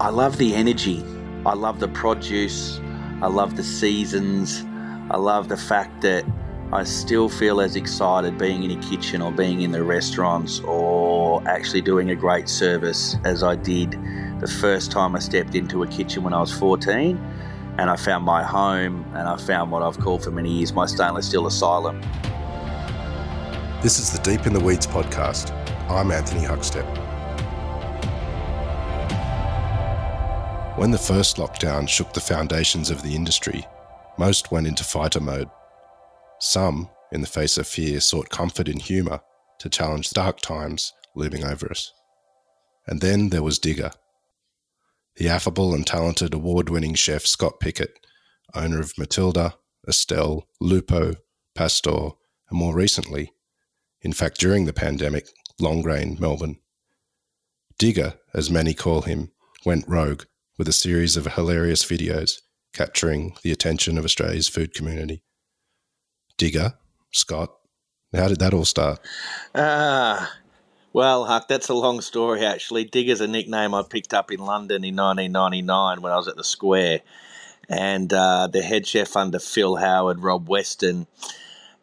I love the energy. I love the produce. I love the seasons. I love the fact that I still feel as excited being in a kitchen or being in the restaurants or actually doing a great service as I did the first time I stepped into a kitchen when I was 14 and I found my home and I found what I've called for many years my stainless steel asylum. This is the Deep in the Weeds podcast. I'm Anthony Huckstep. When the first lockdown shook the foundations of the industry, most went into fighter mode. Some, in the face of fear, sought comfort in humour to challenge the dark times looming over us. And then there was Digger. The affable and talented award winning chef Scott Pickett, owner of Matilda, Estelle, Lupo, Pastore, and more recently, in fact during the pandemic, Longrain, Melbourne. Digger, as many call him, went rogue with a series of hilarious videos capturing the attention of Australia's food community. Digger, Scott, how did that all start? Ah, well, Huck, that's a long story actually. Digger's a nickname I picked up in London in 1999 when I was at the Square. And uh, the head chef under Phil Howard, Rob Weston,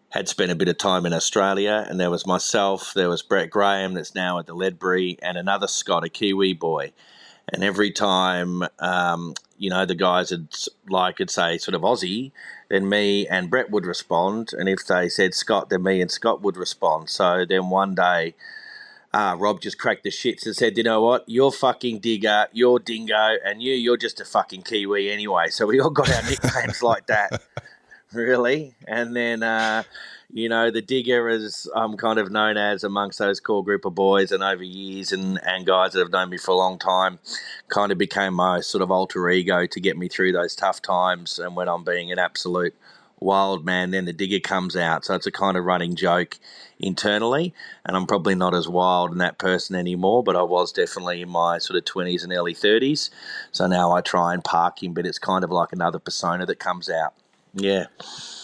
had spent a bit of time in Australia. And there was myself, there was Brett Graham, that's now at the Ledbury, and another Scott, a Kiwi boy. And every time, um, you know, the guys would like would say sort of Aussie, then me and Brett would respond. And if they said Scott, then me and Scott would respond. So then one day, uh, Rob just cracked the shits and said, you know what, you're fucking digger, you're dingo, and you, you're just a fucking Kiwi anyway. So we all got our nicknames like that, really. And then, uh, you know, the digger is I'm kind of known as amongst those core group of boys, and over years, and and guys that have known me for a long time, kind of became my sort of alter ego to get me through those tough times. And when I'm being an absolute wild man, then the digger comes out. So it's a kind of running joke internally. And I'm probably not as wild and that person anymore, but I was definitely in my sort of 20s and early 30s. So now I try and park him, but it's kind of like another persona that comes out. Yeah.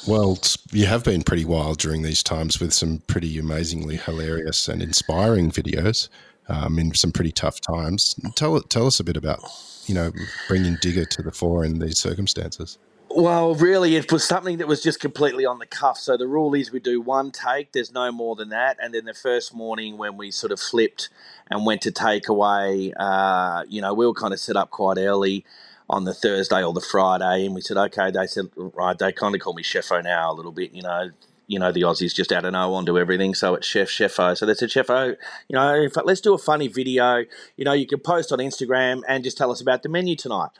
Well, you have been pretty wild during these times with some pretty amazingly hilarious and inspiring videos um, in some pretty tough times. Tell tell us a bit about you know bringing Digger to the fore in these circumstances. Well, really, it was something that was just completely on the cuff. So the rule is we do one take, there's no more than that. And then the first morning when we sort of flipped and went to take away, uh, you know, we were kind of set up quite early on the Thursday or the Friday, and we said, okay. They said, right. They kind of call me Chefo now a little bit. You know, you know the Aussies just add an O onto everything, so it's Chef Chefo. So they said, Chefo, you know, let's do a funny video. You know, you can post on Instagram and just tell us about the menu tonight.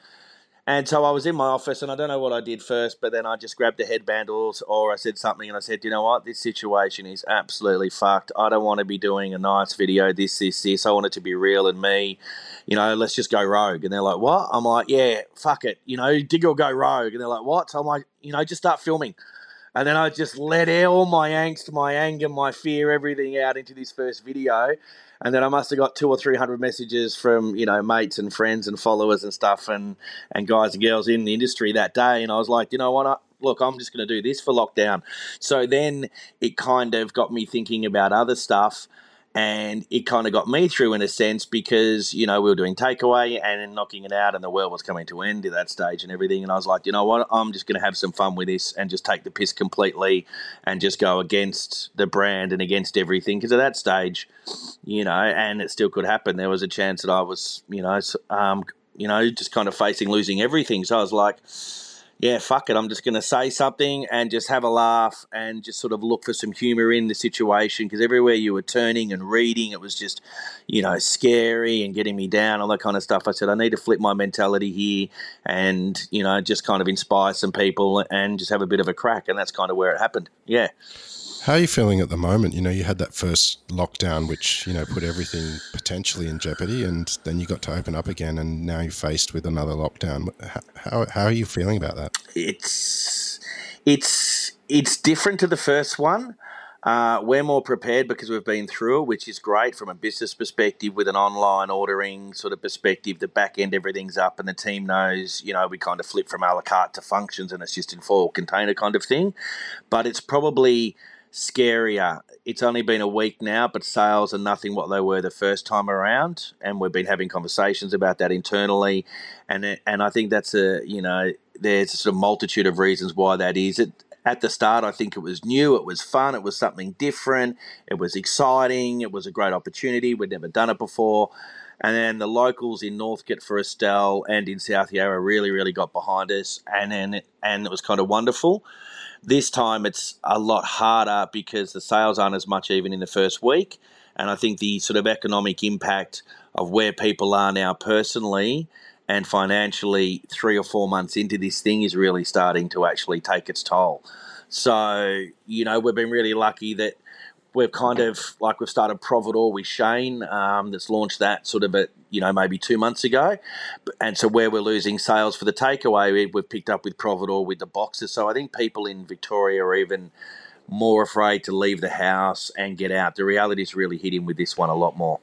And so I was in my office, and I don't know what I did first, but then I just grabbed a headband or, or I said something, and I said, you know what, this situation is absolutely fucked. I don't want to be doing a nice video, this, this, this. I want it to be real and me. You know, let's just go rogue. And they're like, what? I'm like, yeah, fuck it. You know, Digger go rogue. And they're like, what? So I'm like, you know, just start filming. And then I just let all my angst, my anger, my fear, everything out into this first video. And then I must have got two or three hundred messages from you know mates and friends and followers and stuff and and guys and girls in the industry that day. And I was like, you know what? I, look, I'm just going to do this for lockdown. So then it kind of got me thinking about other stuff and it kind of got me through in a sense because you know we were doing takeaway and knocking it out and the world was coming to end at that stage and everything. And i was like you know what? I'm just going to have some fun with this and just take the piss completely and just go against the brand and against everything. Because at that stage you know and it still could happen there was a chance that i was you know um, you know just kind of facing losing everything. So i was like yeah, fuck it. I'm just going to say something and just have a laugh and just sort of look for some humor in the situation because everywhere you were turning and reading, it was just, you know, scary and getting me down, all that kind of stuff. I said, I need to flip my mentality here and, you know, just kind of inspire some people and just have a bit of a crack. And that's kind of where it happened. Yeah. How are you feeling at the moment? You know, you had that first lockdown, which you know put everything potentially in jeopardy, and then you got to open up again, and now you're faced with another lockdown. How how are you feeling about that? It's it's it's different to the first one. Uh, we're more prepared because we've been through it, which is great from a business perspective with an online ordering sort of perspective. The back end, everything's up, and the team knows, you know, we kind of flip from a la carte to functions and it's just in full container kind of thing. But it's probably scarier. It's only been a week now, but sales are nothing what they were the first time around, and we've been having conversations about that internally, and and I think that's a you know there's a sort of multitude of reasons why that is. It at the start, I think it was new, it was fun, it was something different, it was exciting, it was a great opportunity. We'd never done it before. And then the locals in Northcote for Estelle and in South Yarra really, really got behind us, and then and it was kind of wonderful. This time it's a lot harder because the sales aren't as much even in the first week, and I think the sort of economic impact of where people are now personally and financially, three or four months into this thing is really starting to actually take its toll. So you know we've been really lucky that we've kind of like we've started Providore with Shane, um, that's launched that sort of a you know maybe two months ago, and so where we're losing sales for the takeaway, we, we've picked up with Providore with the boxes. So I think people in Victoria are even more afraid to leave the house and get out. The reality is really hitting with this one a lot more.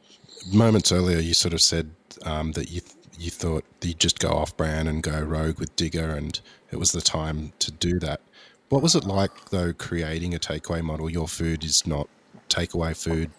Moments earlier, you sort of said um, that you th- you thought you'd just go off brand and go rogue with Digger, and it was the time to do that. What was it like though creating a takeaway model? Your food is not takeaway food.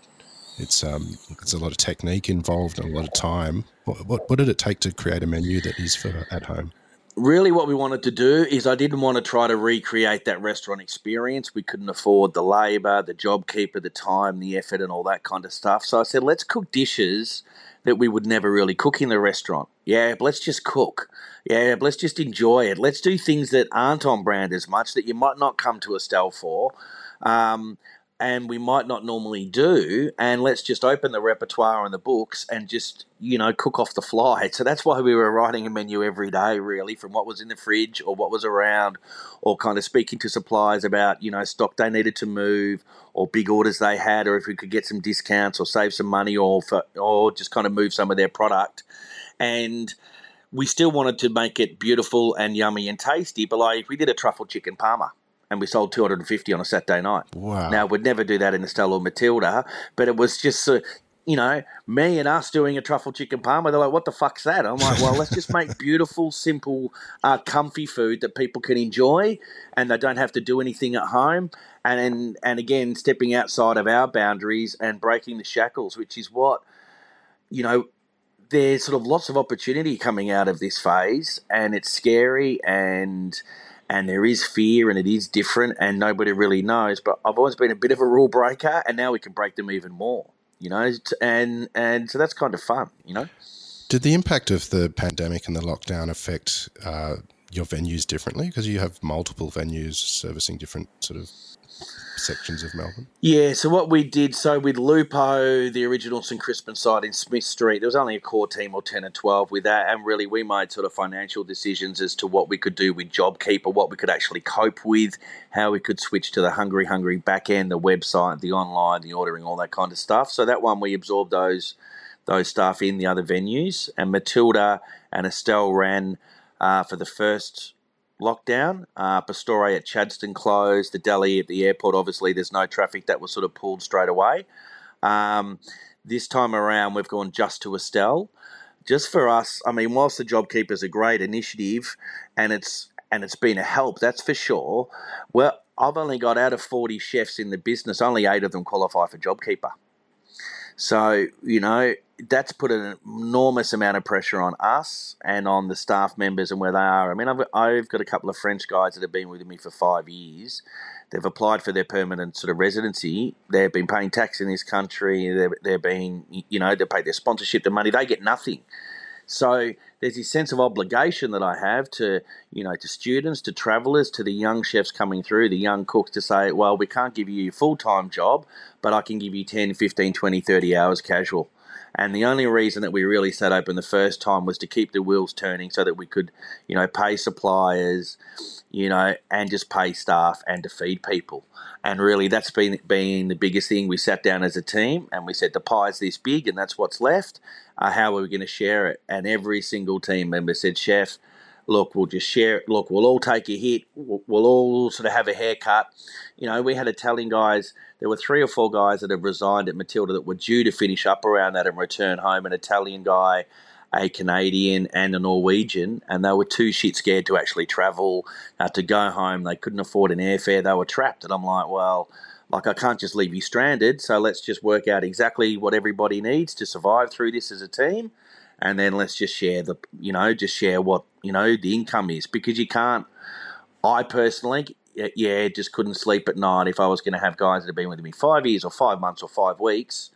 It's um, it's a lot of technique involved and a lot of time. What, what, what did it take to create a menu that is for at home? Really, what we wanted to do is I didn't want to try to recreate that restaurant experience. We couldn't afford the labour, the job keeper, the time, the effort, and all that kind of stuff. So I said, let's cook dishes that we would never really cook in the restaurant. Yeah, let's just cook. Yeah, let's just enjoy it. Let's do things that aren't on brand as much that you might not come to Estelle for. Um, and we might not normally do and let's just open the repertoire and the books and just you know cook off the fly. So that's why we were writing a menu every day really from what was in the fridge or what was around or kind of speaking to suppliers about you know stock they needed to move or big orders they had or if we could get some discounts or save some money or for, or just kind of move some of their product. And we still wanted to make it beautiful and yummy and tasty but like we did a truffle chicken parma and we sold 250 on a Saturday night. Wow. Now, we'd never do that in Estelle or Matilda, but it was just, uh, you know, me and us doing a truffle chicken parma. They're like, what the fuck's that? I'm like, well, let's just make beautiful, simple, uh, comfy food that people can enjoy and they don't have to do anything at home. And, and, and again, stepping outside of our boundaries and breaking the shackles, which is what, you know, there's sort of lots of opportunity coming out of this phase and it's scary and – and there is fear and it is different and nobody really knows. But I've always been a bit of a rule breaker, and now we can break them even more. You know, and and so that's kind of fun. You know. Did the impact of the pandemic and the lockdown affect uh, your venues differently? Because you have multiple venues servicing different sort of sections of Melbourne? Yeah, so what we did, so with Lupo, the original St Crispin site in Smith Street, there was only a core team or 10 or 12 with that, and really we made sort of financial decisions as to what we could do with JobKeeper, what we could actually cope with, how we could switch to the Hungry Hungry back end, the website, the online, the ordering, all that kind of stuff. So that one we absorbed those those staff in the other venues, and Matilda and Estelle ran uh, for the first lockdown. Uh, Pastore at Chadstone closed. The deli at the airport, obviously, there's no traffic. That was sort of pulled straight away. Um, this time around, we've gone just to Estelle. Just for us, I mean, whilst the JobKeeper is a great initiative, and it's and it's been a help, that's for sure. Well, I've only got out of 40 chefs in the business, only eight of them qualify for JobKeeper. So, you know, that's put an enormous amount of pressure on us and on the staff members and where they are. I mean, I've, I've got a couple of French guys that have been with me for five years. They've applied for their permanent sort of residency. They've been paying tax in this country. They've, they've been, you know, they pay their sponsorship, the money. They get nothing. So there's this sense of obligation that I have to, you know, to students, to travellers, to the young chefs coming through, the young cooks to say, well, we can't give you a full-time job, but I can give you 10, 15, 20, 30 hours casual. And the only reason that we really set open the first time was to keep the wheels turning so that we could, you know, pay suppliers, you know, and just pay staff and to feed people. And really, that's been been the biggest thing. We sat down as a team and we said the pie's this big, and that's what's left. Uh, how are we going to share it? And every single team member said, "Chef, look, we'll just share it. Look, we'll all take a hit. We'll, we'll all sort of have a haircut." You know, we had Italian guys. There were three or four guys that have resigned at Matilda that were due to finish up around that and return home. An Italian guy a Canadian and a Norwegian, and they were too shit scared to actually travel, uh, to go home. They couldn't afford an airfare. They were trapped. And I'm like, well, Like, I can't just leave you stranded. So let's just work out exactly what everybody needs to survive through this as a team. And then let's just share the, you know, just share what, you know, the income is because you can't, I personally, yeah, just couldn't sleep at night if I was going to have guys that have been with me five years or five months or five weeks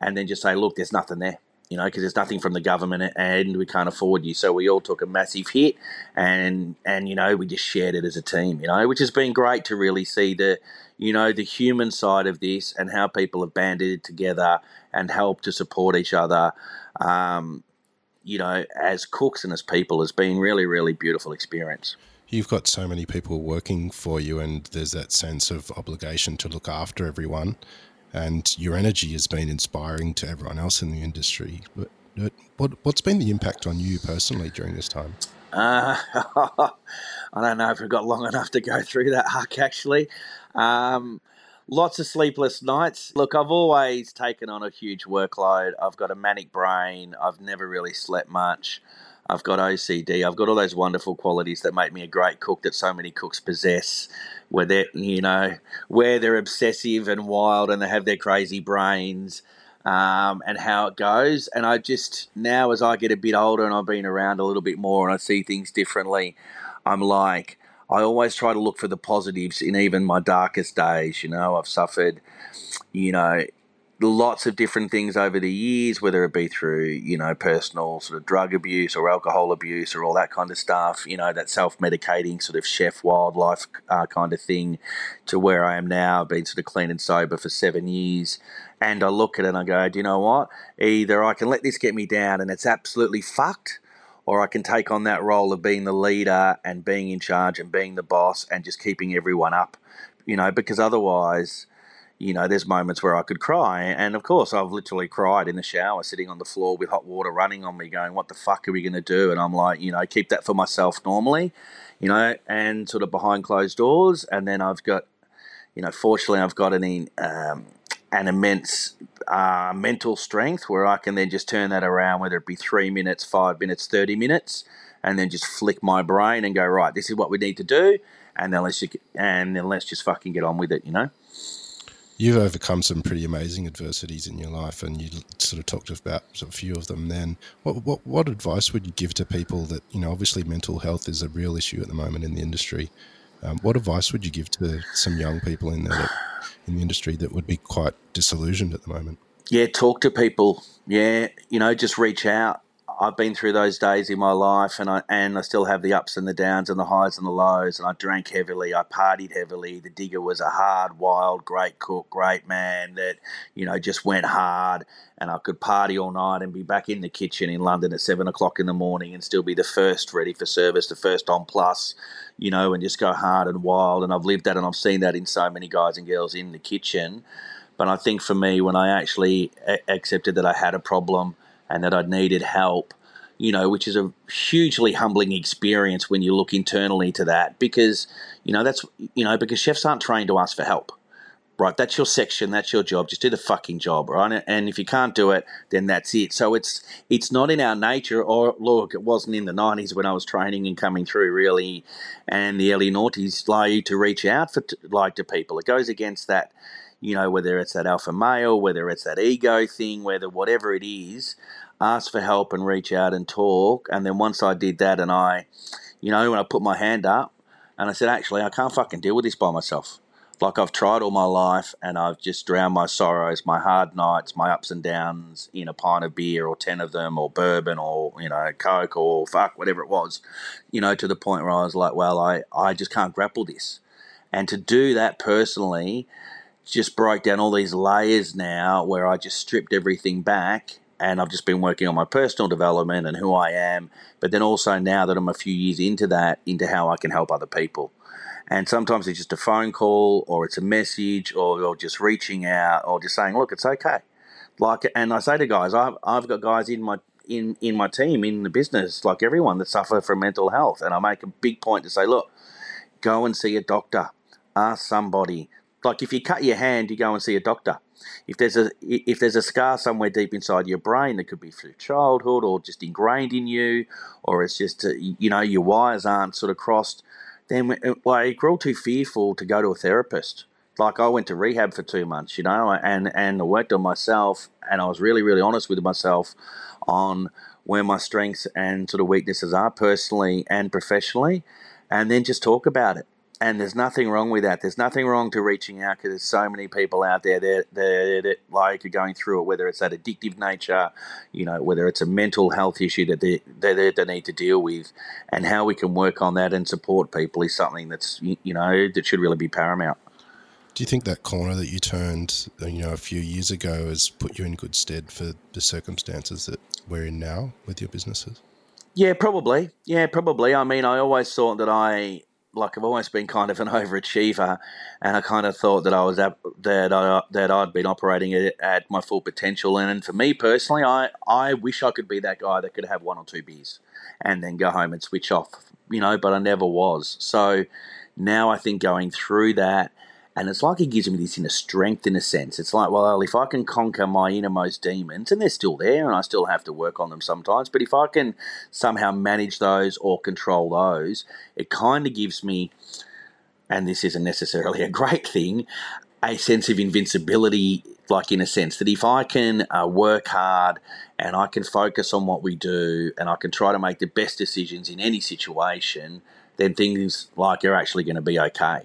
and then just say, look, there's nothing there you know, because there's nothing from the government and we can't afford you. So we all took a massive hit and, and, you know, we just shared it as a team, you know, which has been great to really see the, you know, the human side of this and how people have banded together and helped to support each other. Um, you know, as cooks and as people has been really, really beautiful experience. You've got so many people working for you, and there's that sense of obligation to look after everyone and your energy has been inspiring to everyone else in the industry. But what, what's been the impact on you personally during this time? Uh, I don't know if we've got long enough to go through that, Huck, actually. Um, lots of sleepless nights. Look, I've always taken on a huge workload. I've got a manic brain. I've never really slept much. I've got OCD. I've got all those wonderful qualities that make me a great cook that so many cooks possess. Where they're, you know, where they're obsessive and wild and they have their crazy brains, um, and how it goes. And I just now, as I get a bit older and I've been around a little bit more and I see things differently, I'm like, I always try to look for the positives in even my darkest days. You know, I've suffered, you know, lots of different things over the years, whether it be through, you know, personal sort of drug abuse or alcohol abuse or all that kind of stuff, you know, that self medicating sort of chef wildlife uh, kind of thing to where I am now. I've been sort of clean and sober for seven years. And I look at it and I go, do you know what? Either I can let this get me down and it's absolutely fucked, or I can take on that role of being the leader and being in charge and being the boss and just keeping everyone up, you know, because otherwise you know, there's moments where I could cry. And of course, I've literally cried in the shower, sitting on the floor with hot water running on me, going, What the fuck are we going to do? And I'm like, you know, keep that for myself normally, you know, and sort of behind closed doors. And then I've got, you know, fortunately, I've got an, um, an immense uh, mental strength where I can then just turn that around, whether it be three minutes, five minutes, 30 minutes, and then just flick my brain and go, Right, this is what we need to do. And then let's just, and then let's just fucking get on with it, you know? you've overcome some pretty amazing adversities in your life, and you sort of talked about a few of them. Then, what, what what advice would you give to people that you know? Obviously, mental health is a real issue at the moment in the industry. Um, what advice would you give to some young people in that, in the industry that would be quite disillusioned at the moment? Yeah, talk to people. Yeah, you know, just reach out. I've been through those days in my life, and I and I still have the ups and the downs and the highs and the lows. And I drank heavily, I partied heavily. The digger was a hard, wild, great cook, great man that you know just went hard. And I could party all night and be back in the kitchen in London at seven o'clock in the morning and still be the first ready for service, the first on plus, you know, and just go hard and wild. And I've lived that, and I've seen that in so many guys and girls in the kitchen. But I think for me, when I actually accepted that I had a problem and that I needed help, you know, which is a hugely humbling experience when you look internally to that because, you know, that's, you know, because chefs aren't trained to ask for help, right? That's your section, that's your job. Just do the fucking job, right? And if you can't do it, then that's it. So it's, it's not in our nature, or look, it wasn't in the 90s when I was training and coming through really, and the early noughties, like to reach out for, like to people. It goes against that, you know, whether it's that alpha male, whether it's that ego thing, whether whatever it is, ask for help and reach out and talk. And then once I did that, and I, you know, when I put my hand up and I said, actually, I can't fucking deal with this by myself. Like I've tried all my life and I've just drowned my sorrows, my hard nights, my ups and downs in a pint of beer or 10 of them or bourbon or, you know, Coke or fuck, whatever it was, you know, to the point where I was like, well, I, I just can't grapple this. And to do that personally just broke down all these layers now where I just stripped everything back and I've just been working on my personal development and who I am, but then also now that I'm a few years into that, into how I can help other people. And sometimes it's just a phone call or it's a message or, or just reaching out or just saying, look, it's okay. Like, and I say to guys, I've, I've got guys in my in, in my team, in the business, like everyone that suffer from mental health. And I make a big point to say, look, go and see a doctor. Ask somebody. Like if you cut your hand, you go and see a doctor if there's a if there's a scar somewhere deep inside your brain that could be through childhood or just ingrained in you, or it's just uh, you know your wires aren't sort of crossed, then like you're all too fearful to go to a therapist. like I went to rehab for two months, you know, and and I worked on myself, and I was really really honest with myself on where my strengths and sort of weaknesses are personally and professionally, and then just talk about it. And there's nothing wrong with that. There's nothing wrong to reaching out because there's so many people out there that, that, that like are going through it, whether it's that addictive nature, you know, whether it's a mental health issue that they, they, they need to deal with, and how we can work on that and support people is something that's, you know, that should really be paramount. Do you think that corner that you turned, uh, you know, a few years ago has put you in good stead for the circumstances that we're in now with your businesses? Yeah, probably. Yeah, probably. I mean, I always thought that I, like, I've always been kind of an overachiever, and I kind of thought that I was that I that I'd been operating at, at my full potential. And for me personally, I I wish I could be that guy that could have one or two beers and then go home and switch off, you know. But I never was. So now I think going through that and it's like he gives me this inner strength in a sense. It's like, well, if I can conquer my innermost demons, and they're still there, and I still have to work on them sometimes, but if I can somehow manage those or control those, it kind of gives me, and this isn't necessarily a great thing, a sense of invincibility, like in a sense that if I can uh, work hard and I can focus on what we do and I can try to make the best decisions in any situation, then things like are actually going to be okay.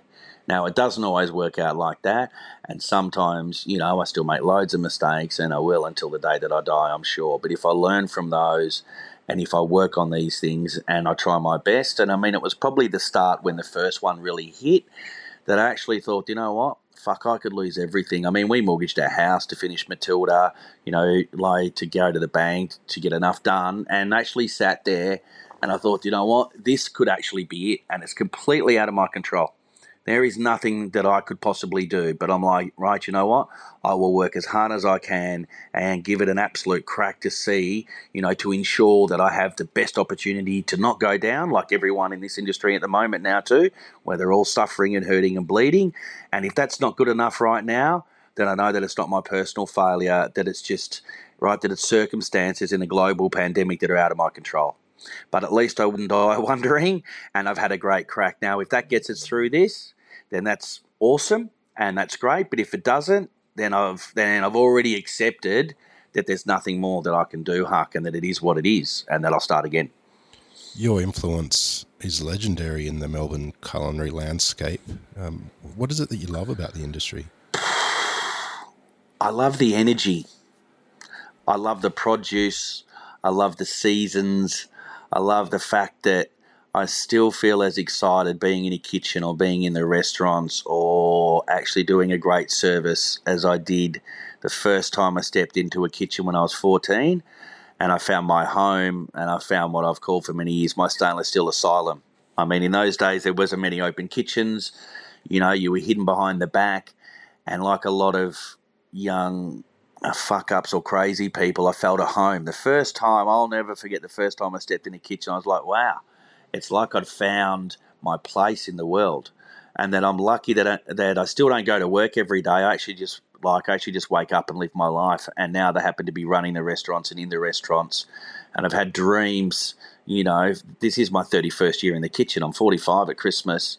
Now, it doesn't always work out like that, and sometimes, you know, I still make loads of mistakes, and I will until the day that I die, I'm sure. But if I learn from those, and if I work on these things and I try my best, and I mean, it was probably the start when the first one really hit that I actually thought, you know what? Fuck, I could lose everything. I mean, we mortgaged our house to finish Matilda, you know, like to go to the bank to get enough done, and actually sat there and I thought, you know what? This could actually be it, and it's completely out of my control. There is nothing that I could possibly do, but I'm like, right, you know what? I will work as hard as I can and give it an absolute crack to see, you know, to ensure that I have the best opportunity to not go down, like everyone in this industry at the moment now, too, where they're all suffering and hurting and bleeding. And if that's not good enough right now, then I know that it's not my personal failure, that it's just, right, that it's circumstances in a global pandemic that are out of my control but at least I wouldn't die wondering, and I've had a great crack. Now, if that gets us through this, then that's awesome and that's great. But if it doesn't, then I've then I've already accepted that there's nothing more that I can do, Huck, and that it is what it is, and that I'll start again. Your influence is legendary in the Melbourne culinary landscape. Um, what is it that you love about the industry? I love the energy. I love the produce. I love the seasons. I love the fact that I still feel as excited being in a kitchen or being in the restaurants or actually doing a great service as I did the first time I stepped into a kitchen when I was 14 and I found my home and I found what I've called for many years my stainless steel asylum. I mean, in those days, there wasn't many open kitchens. You know, you were hidden behind the back. And like a lot of young uh, fuck ups or crazy people, I felt at home. The first time, I'll never forget the first time I stepped in a kitchen, I was like, wow, it's like I'd found my place in the world, and that I'm lucky that I, that I still don't go to work every day. I actually just like I actually just wake up and live my life. And now they happen to be running the restaurants and in the restaurants, and I've had dreams. You know, this is my 31st year in the kitchen. I'm 45 at Christmas.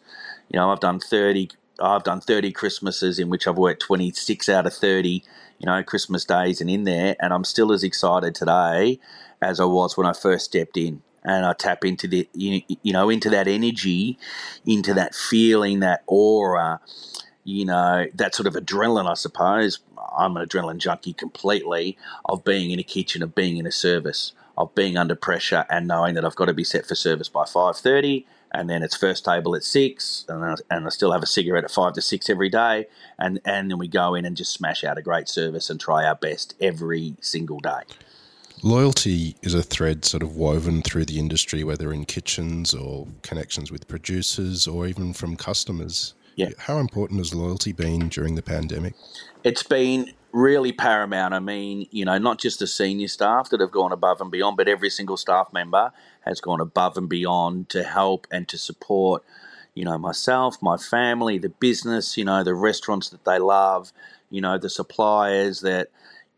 You know, I've done 30. I've done 30 Christmases in which I've worked 26 out of 30. You know, Christmas days and in there, and I'm still as excited today as I was when I first stepped in and I tap into the you, you know into that energy, into that feeling, that aura, you know, that sort of adrenaline. I suppose I'm an adrenaline junkie completely of being in a kitchen, of being in a service, of being under pressure, and knowing that I've got to be set for service by five thirty. And then it's first table at six, and I, and I still have a cigarette at five to six every day, and and then we go in and just smash out a great service and try our best every single day. Loyalty is a thread sort of woven through the industry, whether in kitchens or connections with producers or even from customers. Yeah. How important has loyalty been during the pandemic? It's been really paramount. I mean, you know, not just the senior staff that have gone above and beyond, but every single staff member has gone above and beyond to help and to support, you know, myself, my family, the business, you know, the restaurants that they love, you know, the suppliers that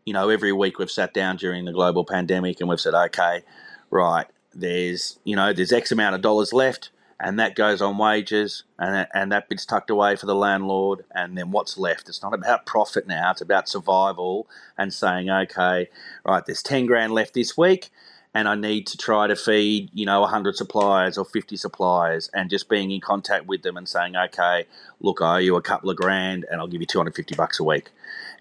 you know, every week we've sat down during the global pandemic and we've said, okay, right, there's, you know, there's X amount of dollars left and that goes on wages, and and that bit's tucked away for the landlord, and then what's left? It's not about profit now; it's about survival and saying, okay, right, there's ten grand left this week, and I need to try to feed, you know, hundred suppliers or fifty suppliers, and just being in contact with them and saying, okay, look, I owe you a couple of grand, and I'll give you two hundred fifty bucks a week.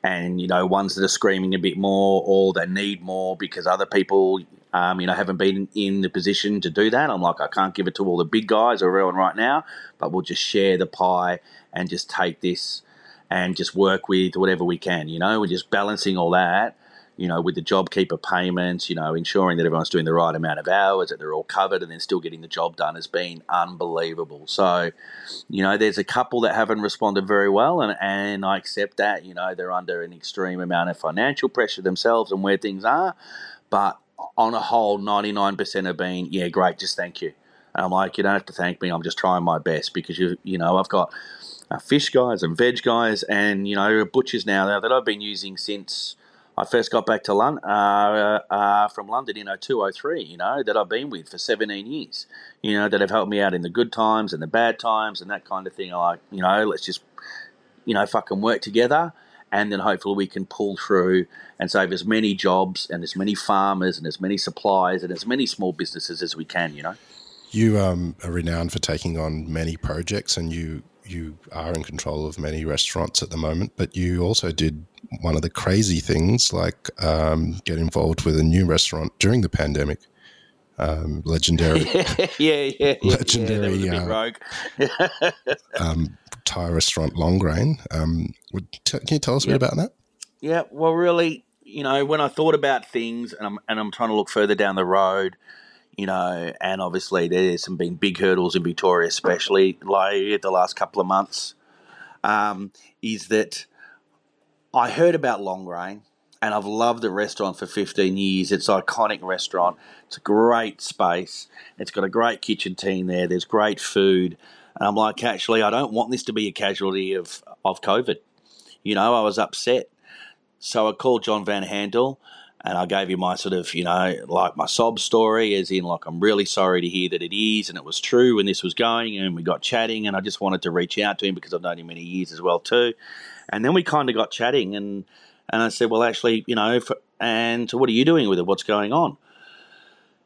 And you know, ones that are screaming a bit more, or they need more because other people, um, you know, haven't been in the position to do that. I'm like, I can't give it to all the big guys or everyone right now, but we'll just share the pie and just take this and just work with whatever we can. You know, we're just balancing all that. You know, with the JobKeeper payments, you know, ensuring that everyone's doing the right amount of hours, that they're all covered, and then still getting the job done has been unbelievable. So, you know, there's a couple that haven't responded very well, and, and I accept that. You know, they're under an extreme amount of financial pressure themselves and where things are. But on a whole, 99% have been, yeah, great, just thank you. And I'm like, you don't have to thank me. I'm just trying my best because you, you know, I've got uh, fish guys and veg guys, and you know, butchers now that I've been using since I first got back to London uh, uh, from London in 0203. You know, that I've been with for 17 years. You know, that have helped me out in the good times and the bad times and that kind of thing. I like, you know, let's just, you know, fucking work together and then hopefully we can pull through and save as many jobs and as many farmers and as many suppliers and as many small businesses as we can. You know, you um, are renowned for taking on many projects, and you you are in control of many restaurants at the moment. But you also did one of the crazy things, like um, get involved with a new restaurant during the pandemic. Um, legendary, yeah, yeah, legendary, yeah, uh, um, Thai restaurant Longrain. Um, would, t- can you tell us yep. a bit about that? Yeah, well, really, you know, when I thought about things, and I'm and I'm trying to look further down the road, you know, and obviously there's some been big hurdles in Victoria, especially like the last couple of months, um, is that I heard about Longrain and I've loved the restaurant for 15 years. It's an iconic restaurant. It's a great space. It's got a great kitchen team there. There's great food. And I'm like, actually, I don't want this to be a casualty of, of COVID. You know, I was upset. So I called John Van Handel and I gave you my sort of, you know, like my sob story, as in, like, I'm really sorry to hear that it is, and it was true when this was going, and we got chatting, and I just wanted to reach out to him because I've known him many years as well too, and then we kind of got chatting, and and I said, well, actually, you know, for, and so what are you doing with it? What's going on?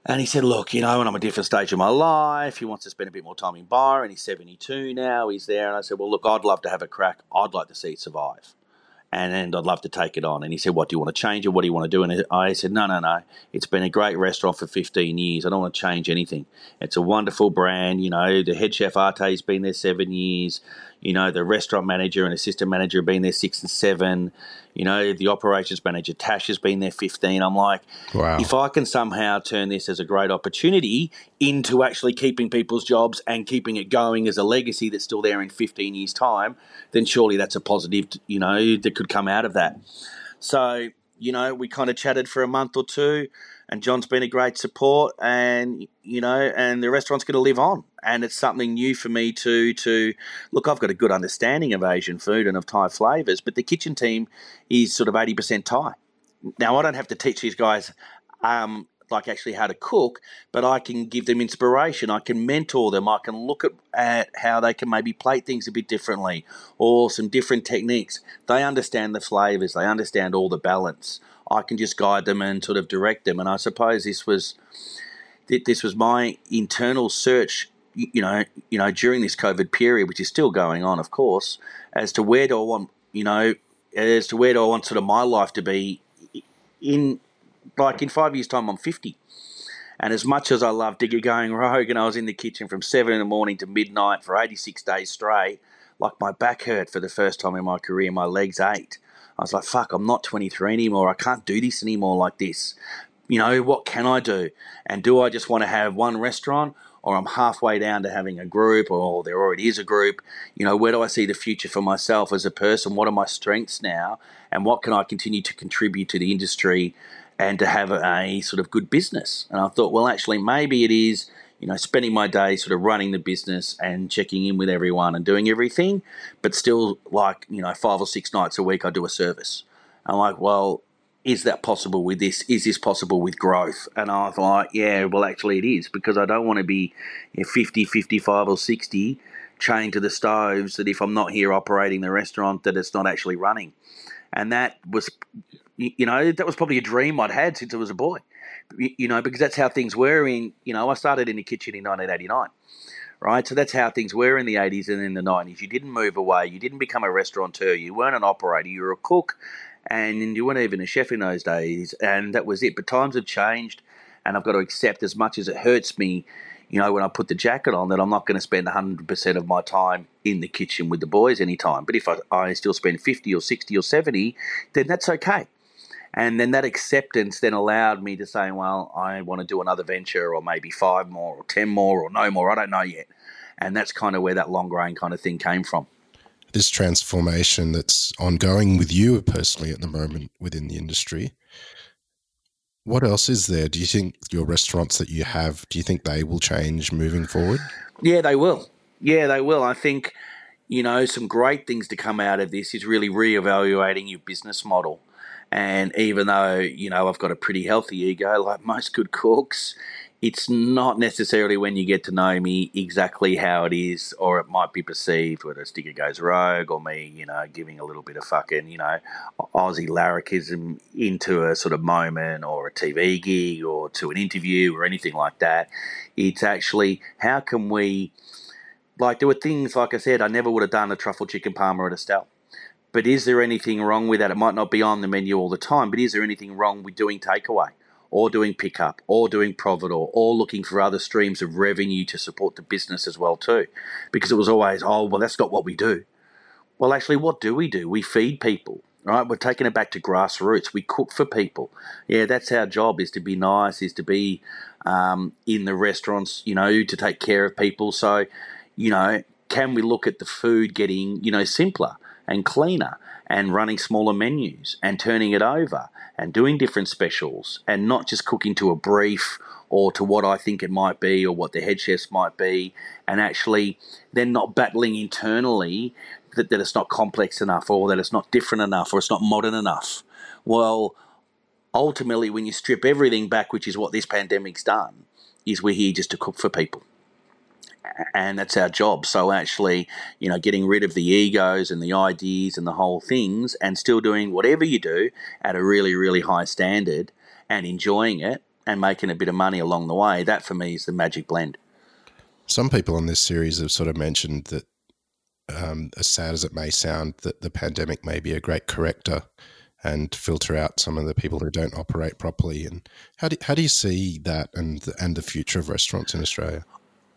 And he said, look, you know, and I'm a different stage of my life. He wants to spend a bit more time in Byron. He's 72 now. He's there. And I said, well, look, I'd love to have a crack. I'd like to see it survive and, I'd love to take it on. And he said, What do you want to change it? What do you want to do? And I said, No, no, no. It's been a great restaurant for 15 years. I don't want to change anything. It's a wonderful brand. You know, the head chef Arte's been there seven years. You know, the restaurant manager and assistant manager have been there six and seven. You know, the operations manager Tash has been there 15. I'm like, wow. if I can somehow turn this as a great opportunity into actually keeping people's jobs and keeping it going as a legacy that's still there in 15 years' time, then surely that's a positive, you know, that could come out of that. So, you know, we kind of chatted for a month or two and John's been a great support, and you know, and the restaurant's going to live on, and it's something new for me to to look. I've got a good understanding of Asian food and of Thai flavors, but the kitchen team is sort of eighty percent Thai. Now, I don't have to teach these guys um, like actually how to cook, but I can give them inspiration. I can mentor them. I can look at, at how they can maybe plate things a bit differently or some different techniques. They understand the flavors. They understand all the balance. I can just guide them and sort of direct them. And I suppose this was this was my internal search, you know, you know, during this COVID period, which is still going on, of course, as to where do I want, you know, as to where do I want sort of my life to be in, like in five years' time, I'm fifty. And as much as I love Digger going rogue, and I was in the kitchen from seven in the morning to midnight for 86 days straight, like my back hurt for the first time in my career, my legs ached. I was like, fuck, I'm not 23 anymore. I can't do this anymore like this. You know, what can I do? And do I just want to have one restaurant or I'm halfway down to having a group or there already is a group? You know, where do I see the future for myself as a person? What are my strengths now? And what can I continue to contribute to the industry and to have a, a sort of good business? And I thought, well, actually, maybe it is you know, spending my day sort of running the business and checking in with everyone and doing everything, but still like, you know, five or six nights a week I do a service. I'm like, well, is that possible with this? Is this possible with growth? And I like, yeah, well, actually, it is because I don't want to be you know, 50, 55, or 60 chained to the stoves that if I'm not here operating the restaurant, that it's not actually running. And that was, you know, that was probably a dream I'd had since I was a boy, you know, because that's how things were in, you know, I started in the kitchen in 1989 right? So that's how things were in the 80s and in the 90s. You didn't move away. You didn't become a restaurateur. You weren't an operator. You were a cook and you weren't even a chef in those days, and that was it. But times have changed, and I've got to accept, as much as it hurts me, you know, when I put the jacket on, that I'm not going to spend 100% of my time in the kitchen with the boys anytime. But if I, I still spend 50 or 60 or 70, then that's okay. And then that acceptance then allowed me to say, well, I want to do another venture or maybe five more or 10 more or no more. I don't know yet. And that's kind of where that Longrain kind of thing came from this transformation that's ongoing with you personally at the moment within the industry. What else is there? Do you think your restaurants that you have, do you think they will change moving forward? Yeah, they will. Yeah, they will. I think, you know, some great things to come out of this is really reevaluating your business model. And even though, you know, I've got a pretty healthy ego, like most good cooks, it's not necessarily when you get to know me exactly how it is, or it might be perceived whether a sticker goes rogue or me, you know, giving a little bit of fucking, you know, Aussie larrikinism into a sort of moment or a TV gig or to an interview or anything like that. It's actually how can we, like, there were things, like I said, I never would have done a truffle chicken parma at Estelle. But is there anything wrong with that? It might not be on the menu all the time, but is there anything wrong with doing takeaway? or doing pickup or doing Providore or looking for other streams of revenue to support the business as well too? Because it was always oh well that's not what we do. Well actually what do we do? We feed people right? We're taking it back to grassroots. We cook for people. Yeah that's our job is to be nice is to be um, in the restaurants you know to take care of people. So you know can we look at the food getting you know simpler and cleaner and running smaller menus and turning it over and doing different specials and not just cooking to a brief or to what I think it might be or what the head chefs might be and actually then not battling internally that, that it's not complex enough or that it's not different enough or it's not modern enough. Well, ultimately, when you strip everything back, which is what this pandemic's done, is we're here just to cook for people and that's our job. So actually, you know, getting rid of the egos and the ideas and the whole things, and still doing whatever you do at a really, really high standard, and enjoying it and making a bit of money along the way. That for me is the magic blend. Some people on this series have sort of mentioned that, um, as sad as it may sound, that the pandemic may be a great corrector and filter out some of the people who don't operate properly. And how do how do you see that and the, and the future of restaurants in Australia?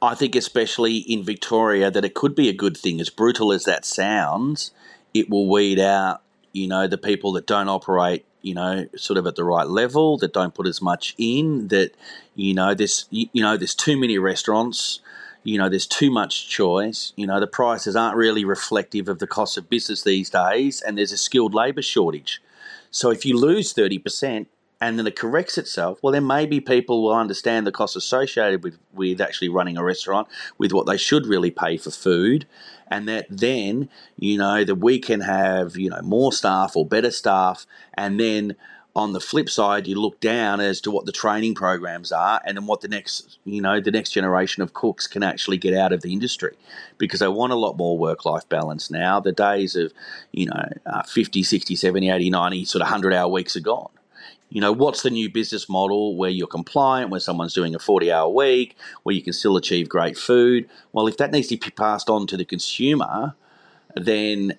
I think, especially in Victoria, that it could be a good thing. As brutal as that sounds, it will weed out, you know, the people that don't operate, you know, sort of at the right level, that don't put as much in. That, you know, there's, you know, there's too many restaurants. You know, there's too much choice. You know, the prices aren't really reflective of the cost of business these days, and there's a skilled labour shortage. So if you lose thirty percent, and then it corrects itself, well, then maybe people will understand the costs associated with, with actually running a restaurant, with what they should really pay for food, and that then, you know, that we can have, you know, more staff or better staff, and then on the flip side, you look down as to what the training programs are, and then what the next, you know, the next generation of cooks can actually get out of the industry, because they want a lot more work-life balance now. The days of, you know, uh, 50, 60, 70, 80, 90, sort of 100-hour weeks are gone you know, what's the new business model where you're compliant, where someone's doing a 40 hour week, where you can still achieve great food? Well, if that needs to be passed on to the consumer, then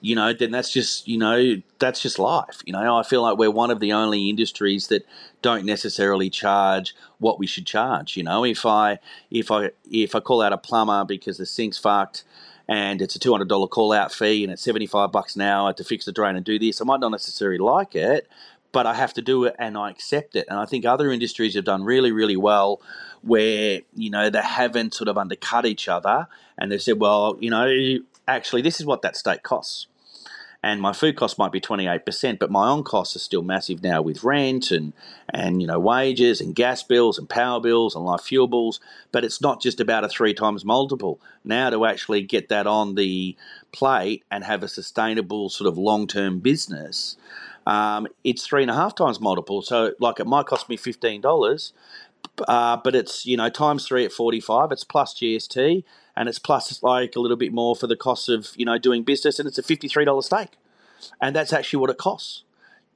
you know, then that's just you know that's just life. You know, I feel like we're one of the only industries that don't necessarily charge what we should charge. You know, if I if I if I call out a plumber because the sink's fucked and it's a two hundred dollar call out fee and it's seventy five bucks an hour to fix the drain and do this, I might not necessarily like it, but I have to do it and I accept it. And I think other industries have done really, really well where, you know, they haven't sort of undercut each other and they've said, well, you know, actually, this is what that steak costs. And my food cost might be 28%, but my on costs are still massive now with rent and, and you know wages and gas bills and power bills and life fuel bills. But it's not just about a three times multiple. Now to actually get that on the plate and have a sustainable sort of long term business, um, it's three and a half times multiple. So, like, it might cost me fifteen dollars, uh, but it's you know times three at forty five. It's plus GST, and it's plus like a little bit more for the cost of you know doing business, and it's a fifty three dollar steak, and that's actually what it costs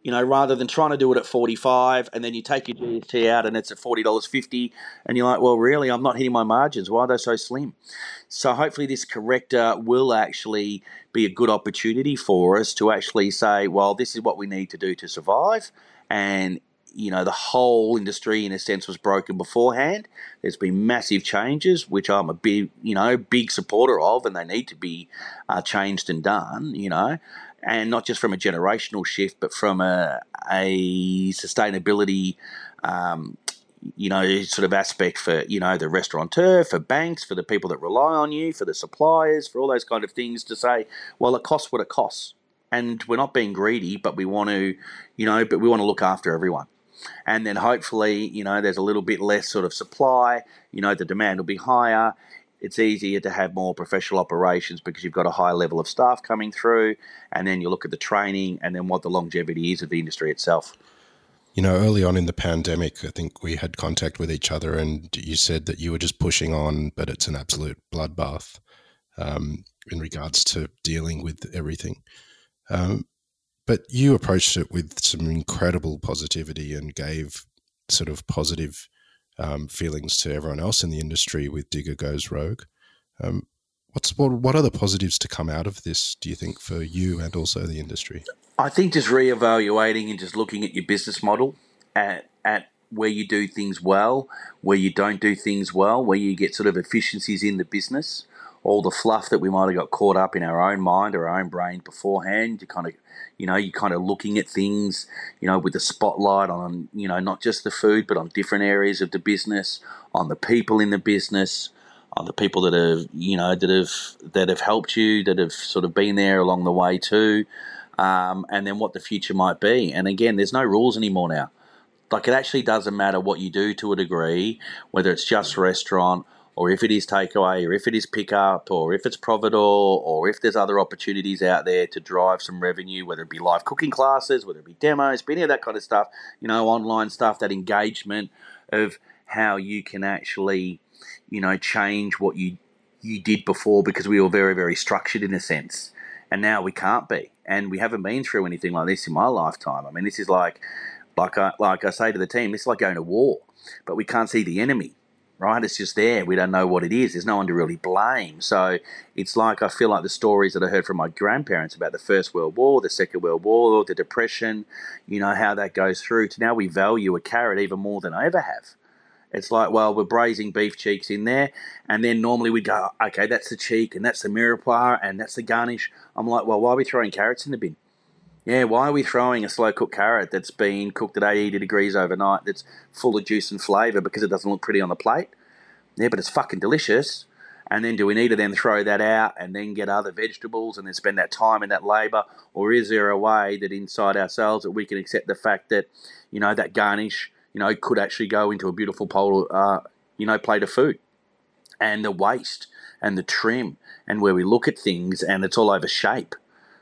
you know, rather than trying to do it at 45 and then you take your GST out and it's at $40.50 and you're like, well, really, I'm not hitting my margins. Why are they so slim? So hopefully this corrector will actually be a good opportunity for us to actually say, well, this is what we need to do to survive. And you know the whole industry in a sense was broken beforehand there's been massive changes which i'm a big you know big supporter of and they need to be uh, changed and done you know and not just from a generational shift, but from a, a sustainability, um, you know, sort of aspect for you know the restaurateur, for banks, for the people that rely on you, for the suppliers, for all those kind of things. To say, well, it costs what it costs, and we're not being greedy, but we want to, you know, but we want to look after everyone. And then hopefully, you know, there's a little bit less sort of supply. You know, the demand will be higher it's easier to have more professional operations because you've got a high level of staff coming through, and then you look at the training and then what the longevity is of the industry itself. You know, early on in the pandemic, I think we had contact with each other, and you said that you were just pushing on, but it's an absolute bloodbath um, in regards to dealing with everything. Um, but you approached it with some incredible positivity and gave sort of positive um, feelings to everyone else in the industry with Digger Goes Rogue. Um, what's what, what are the positives to come out of this? Do you think for you and also the industry? I think just reevaluating and just looking at your business model at at where you do things well, where you don't do things well, where you get sort of efficiencies in the business, all the fluff that we might have got caught up in our own mind or our own brain beforehand. You kind of you know, you're kind of looking at things, you know, with the spotlight on, you know, not just the food, but on different areas of the business, on the people in the business, on the people that have, you know, that have that have helped you, that have sort of been there along the way too, um, and then what the future might be. And again, there's no rules anymore now. Like it actually doesn't matter what you do to a degree, whether it's just restaurant or if it is takeaway, or if it is pickup, or if it's Providore, or if there's other opportunities out there to drive some revenue, whether it be live cooking classes, whether it be demos, any of that kind of stuff, you know, online stuff, that engagement of how you can actually, you know, change what you you did before because we were very, very structured in a sense. And now we can't be. And we haven't been through anything like this in my lifetime. I mean, this is like, like I, like I say to the team, it's like going to war, but we can't see the enemy right? It's just there. We don't know what it is. There's no one to really blame. So it's like I feel like the stories that I heard from my grandparents about the First World War, the Second World War, or the Depression, you know, how that goes through to now we value a carrot even more than I ever have. It's like, well, we're braising beef cheeks in there, and then normally we go, okay, that's the cheek, and that's the mirepoix, and that's the garnish. I'm like, well, why are we throwing carrots in the bin? Yeah, why are we throwing a slow cooked carrot that's been cooked at 80 degrees overnight that's full of juice and flavour because it doesn't look pretty on the plate? Yeah, but it's fucking delicious. And then do we need to then throw that out and then get other vegetables and then spend that time and that labour? Or is there a way that inside ourselves that we can accept the fact that, you know, that garnish, you know, could actually go into a beautiful pole, uh, you know, plate of food? And the waste and the trim and where we look at things and it's all over shape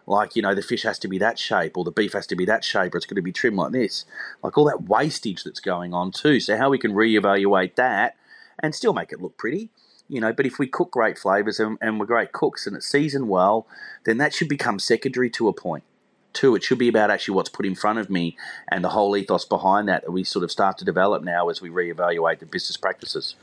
like you know the fish has to be that shape or the beef has to be that shape or it's going to be trimmed like this. Like all that wastage that's going on too. So how we can reevaluate that and still make it look pretty you know but if we cook great flavors and, and we're great cooks and it's seasoned well then that should become secondary to a point. Two, it should be about actually what's put in front of me and the whole ethos behind that that we sort of start to develop now as we reevaluate the business practices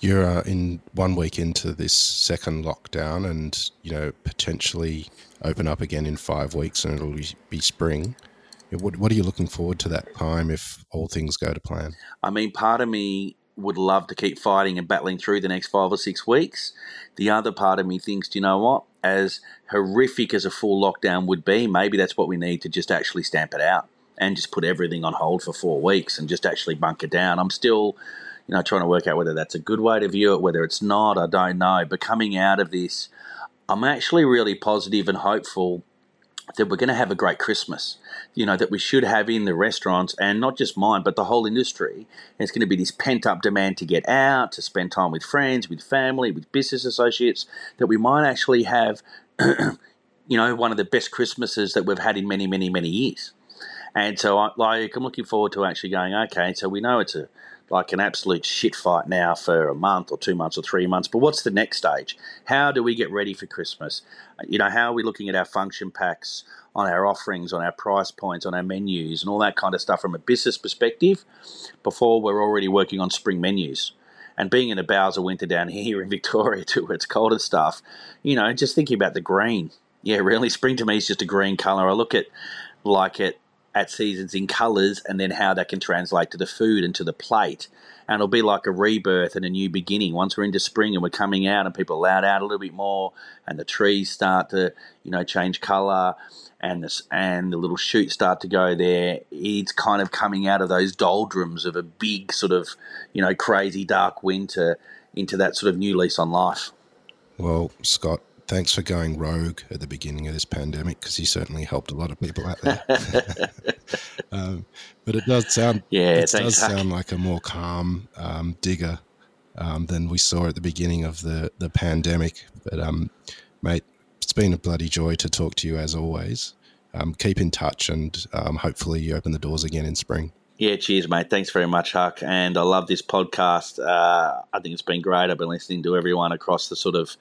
you're uh, in one week into this second lockdown and you know potentially open up again in five weeks and it'll be spring what, what are you looking forward to that time if all things go to plan? I mean part of me would love to keep fighting and battling through the next five or six weeks. The other part of me thinks do you know what? As horrific as a full lockdown would be maybe that's what we need to just actually stamp it out and just put everything on hold for four weeks and just actually bunker down. I'm still you know, trying to work out whether that's a good way to view it, whether it's not, I don't know. But coming out of this, I'm actually really positive and hopeful that we're going to have a great Christmas. You know, that we should have in the restaurants and not just mine, but the whole industry. It's going to be this pent up demand to get out, to spend time with friends, with family, with business associates, that we might actually have, you know, one of the best Christmases that we've had in many, many, many years. And so, I, like, I'm looking forward to actually going. Okay, so we know it's a like an absolute shit fight now for a month or two months or three months. But what's the next stage? How do we get ready for Christmas? Uh, you know, how are we looking at our function packs, on our offerings, on our price points, on our menus, and all that kind of stuff from a business perspective before we're already working on spring menus? And being in the bowels of winter down here in Victoria too, where it's cold and stuff, you know, just thinking about the green. Yeah, really, spring to me is just a green colour. I look at like it at seasons in colours and then how that can translate to the food and to the plate. And it'll be like a rebirth and a new beginning. Once we're into spring and we're coming out and people are out a little bit more and the trees start to, you know, change colour and the, and the little shoots start to go there, it's kind of coming out of those doldrums of a big sort of, you know, crazy dark winter into that sort of new lease on life. Well, Scott, thanks for going rogue at the beginning of this pandemic because you certainly helped a lot of people out there. um, but it does sound yeah, it does sound like a more calm um, digger um, than we saw at the beginning of the the pandemic. But um, mate, it's been a bloody joy to talk to you as always. Um, keep in touch, and um, hopefully you open the doors again in spring. Yeah, cheers, mate. Thanks very much, Huck. And I love this podcast. Uh, I think it's been great. I've been listening to everyone across the sort of,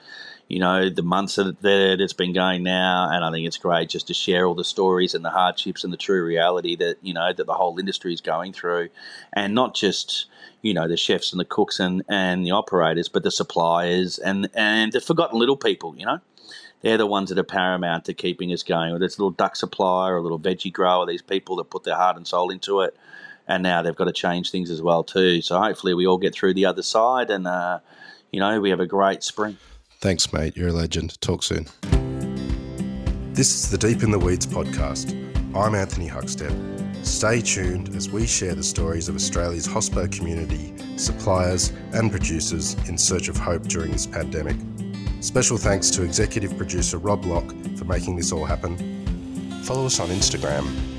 you know, the months that it's been going now. And I think it's great just to share all the stories and the hardships and the true reality that, you know, that the whole industry is going through. And not just, you know, the chefs and the cooks and, and the operators, but the suppliers and, and the forgotten little people, you know they're the ones that are paramount to keeping us going. Whether it's a little duck supplier or a little veggie grower, these people that put their heart and soul into it, and now they've got to change things as well too. So hopefully we all get through the other side, and uh, you know we have a great spring. Thanks, mate. You're a legend. Talk soon. This is the Deep in the Weeds podcast. I'm Anthony Huckstep. Stay tuned as we share the stories of Australia's hospo community, suppliers, and producers in search of hope during this pandemic. Special thanks to executive producer Rob Locke for making this all happen. Follow us on Instagram